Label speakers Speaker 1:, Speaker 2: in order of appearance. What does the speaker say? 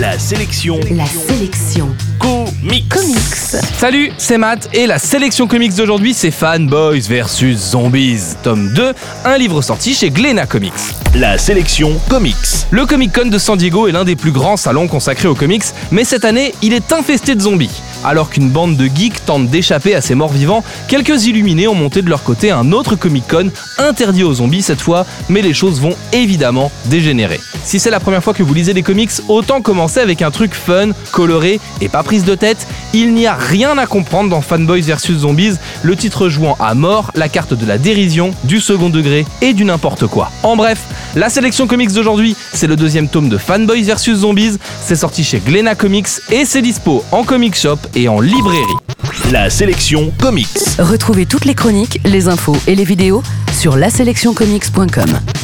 Speaker 1: La sélection
Speaker 2: La sélection
Speaker 1: comics.
Speaker 2: comics.
Speaker 3: Salut, c'est Matt et la sélection comics d'aujourd'hui c'est Fanboys vs Zombies, tome 2, un livre sorti chez Glénat Comics.
Speaker 1: La sélection comics.
Speaker 3: Le Comic Con de San Diego est l'un des plus grands salons consacrés aux comics, mais cette année il est infesté de zombies. Alors qu'une bande de geeks tente d'échapper à ces morts vivants, quelques illuminés ont monté de leur côté un autre Comic Con interdit aux zombies cette fois, mais les choses vont évidemment dégénérer. Si c'est la première fois que vous lisez des comics, autant commencer avec un truc fun, coloré et pas prise de tête. Il n'y a rien à comprendre dans Fanboys vs Zombies, le titre jouant à mort la carte de la dérision, du second degré et du n'importe quoi. En bref, la sélection comics d'aujourd'hui, c'est le deuxième tome de Fanboys vs Zombies, c'est sorti chez Glénat Comics et c'est dispo en comic shop et en librairie.
Speaker 1: La sélection comics.
Speaker 2: Retrouvez toutes les chroniques, les infos et les vidéos sur laselectioncomics.com.